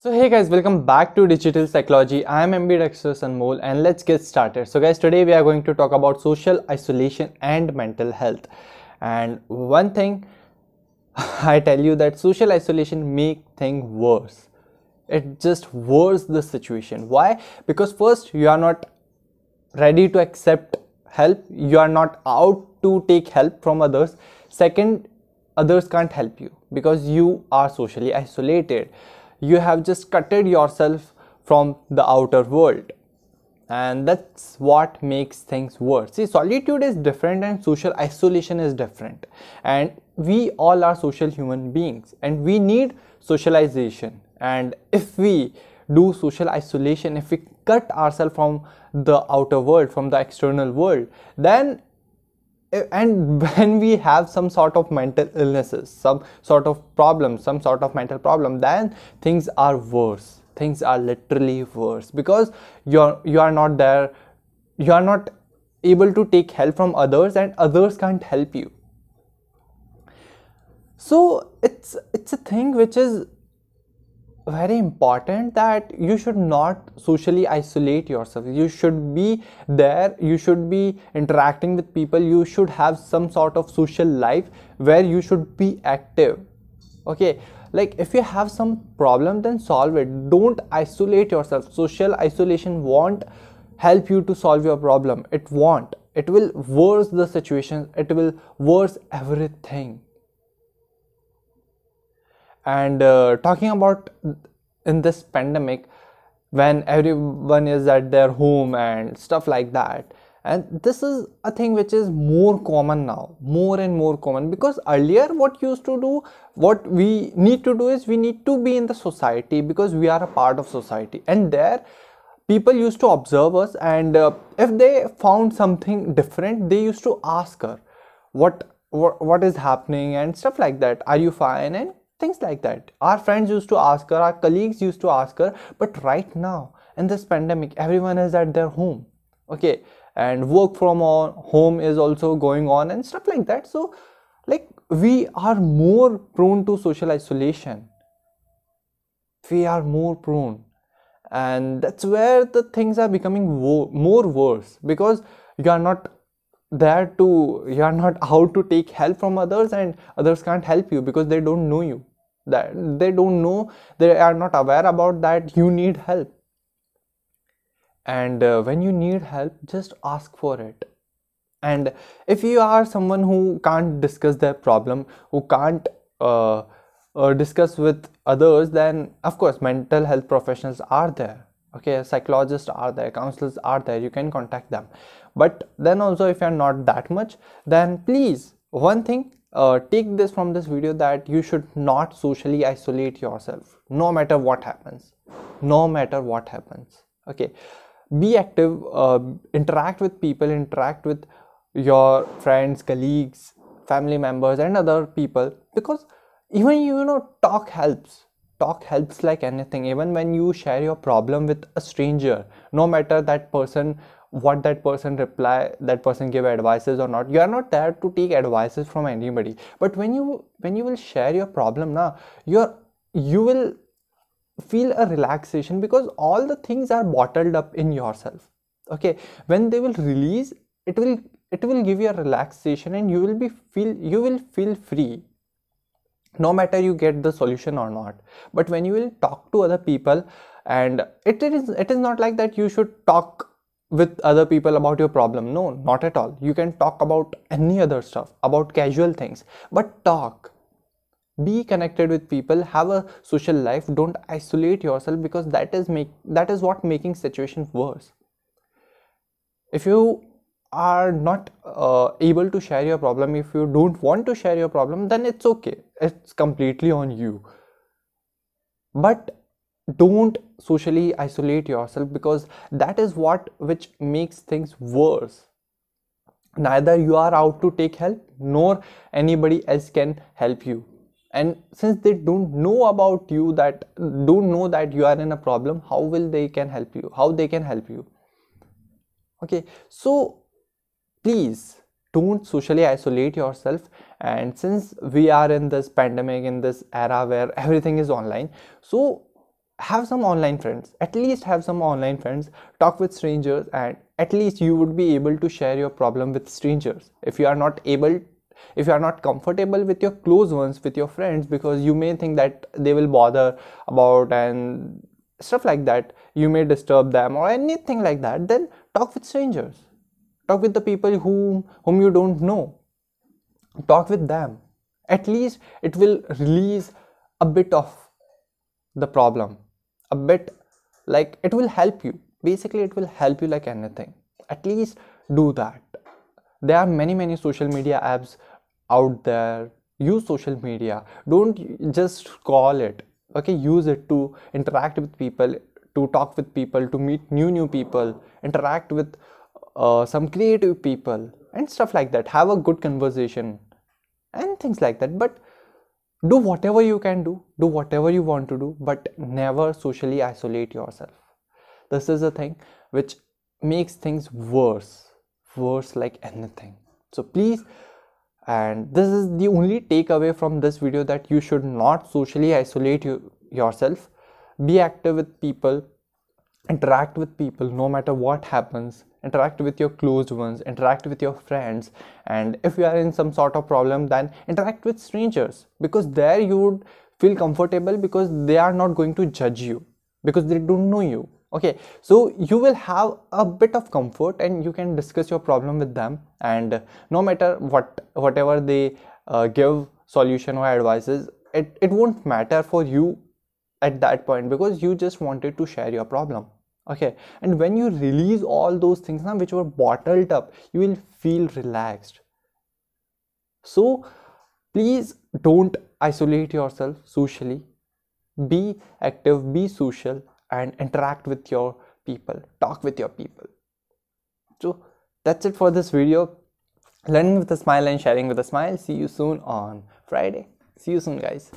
So hey guys, welcome back to Digital Psychology. I am ambidextrous Anmol and let's get started. So guys, today we are going to talk about social isolation and mental health. And one thing I tell you that social isolation make things worse. It just worse the situation. Why? Because first you are not ready to accept help. You are not out to take help from others. Second, others can't help you because you are socially isolated you have just cutted yourself from the outer world. And that's what makes things worse. See solitude is different and social isolation is different. And we all are social human beings and we need socialization. And if we do social isolation if we cut ourselves from the outer world from the external world then and when we have some sort of mental illnesses some sort of problem some sort of mental problem then things are worse. Things are literally worse because you're you are not there you are not able to take help from others and others can't help you. So it's it's a thing which is very important that you should not socially isolate yourself. You should be there you should be interacting with people you should have some sort of social life where you should be active. Okay like if you have some problem then solve it. Don't isolate yourself. Social isolation won't help you to solve your problem. It won't. It will worse the situation. It will worse everything and uh, talking about in this pandemic when everyone is at their home and stuff like that and this is a thing which is more common now more and more common. Because earlier what used to do what we need to do is we need to be in the society because we are a part of society. And there people used to observe us and uh, if they found something different they used to ask her what, what what is happening? and stuff like that. Are you fine? And things like that. Our friends used to ask her our colleagues used to ask her but right now in this pandemic everyone is at their home okay? And work from home is also going on and stuff like that. So like we are more prone to social isolation. We are more prone. And that's where the things are becoming wo- more worse because you are not there to you are not out to take help from others and others can't help you because they don't know you that they don't know they are not aware about that you need help. And uh, when you need help just ask for it. And if you are someone who can't discuss their problem who can't uh, uh, discuss with others then of course mental health professionals are there. Okay psychologists are there counselors are there you can contact them. But then also if you're not that much then please one thing uh, take this from this video that you should not socially isolate yourself no matter what happens no matter what happens. Okay be active uh, interact with people interact with your friends colleagues family members and other people because even you know talk helps. Talk helps like anything. Even when you share your problem with a stranger no matter that person what that person reply that person give advices or not. You are not there to take advices from anybody. But when you when you will share your problem now you're you will feel a relaxation because all the things are bottled up in yourself. Okay? When they will release it will it will give you a relaxation and you will be feel you will feel free. No matter you get the solution or not. But when you will talk to other people and it is it is not like that you should talk with other people about your problem. No not at all. You can talk about any other stuff about casual things. But talk. Be connected with people. Have a social life. Don't isolate yourself because that is make that is what making situation worse. If you are not uh, able to share your problem if you don't want to share your problem then it's okay. It's completely on you. But don't socially isolate yourself because that is what which makes things worse. Neither you are out to take help nor anybody else can help you. And since they don't know about you that don't know that you are in a problem how will they can help you? How they can help you? Okay so please don't socially isolate yourself. And since we are in this pandemic in this era where everything is online so have some online friends at least have some online friends talk with strangers and at least you would be able to share your problem with strangers. If you are not able if you are not comfortable with your close ones with your friends because you may think that they will bother about and stuff like that you may disturb them or anything like that then talk with strangers. Talk with the people whom whom you don't know. Talk with them. At least it will release a bit of the problem a bit like it will help you. Basically it will help you like anything. At least do that. There are many many social media apps out there. Use social media. Don't just call it. Okay use it to interact with people to talk with people to meet new new people interact with uh, some creative people and stuff like that. Have a good conversation and things like that. But do whatever you can do. Do whatever you want to do but never socially isolate yourself. This is a thing which makes things worse. Worse like anything. So please and this is the only takeaway from this video that you should not socially isolate you, yourself. Be active with people. Interact with people no matter what happens interact with your closed ones interact with your friends and if you are in some sort of problem then interact with strangers because there you would feel comfortable because they are not going to judge you because they don't know you. Okay so you will have a bit of comfort and you can discuss your problem with them and no matter what whatever they uh, give solution or advices it, it won't matter for you at that point because you just wanted to share your problem okay. And when you release all those things now which were bottled up you will feel relaxed. So please don't isolate yourself socially. Be active be social and interact with your people. Talk with your people. So that's it for this video. Learning with a smile and sharing with a smile. See you soon on friday. See you soon guys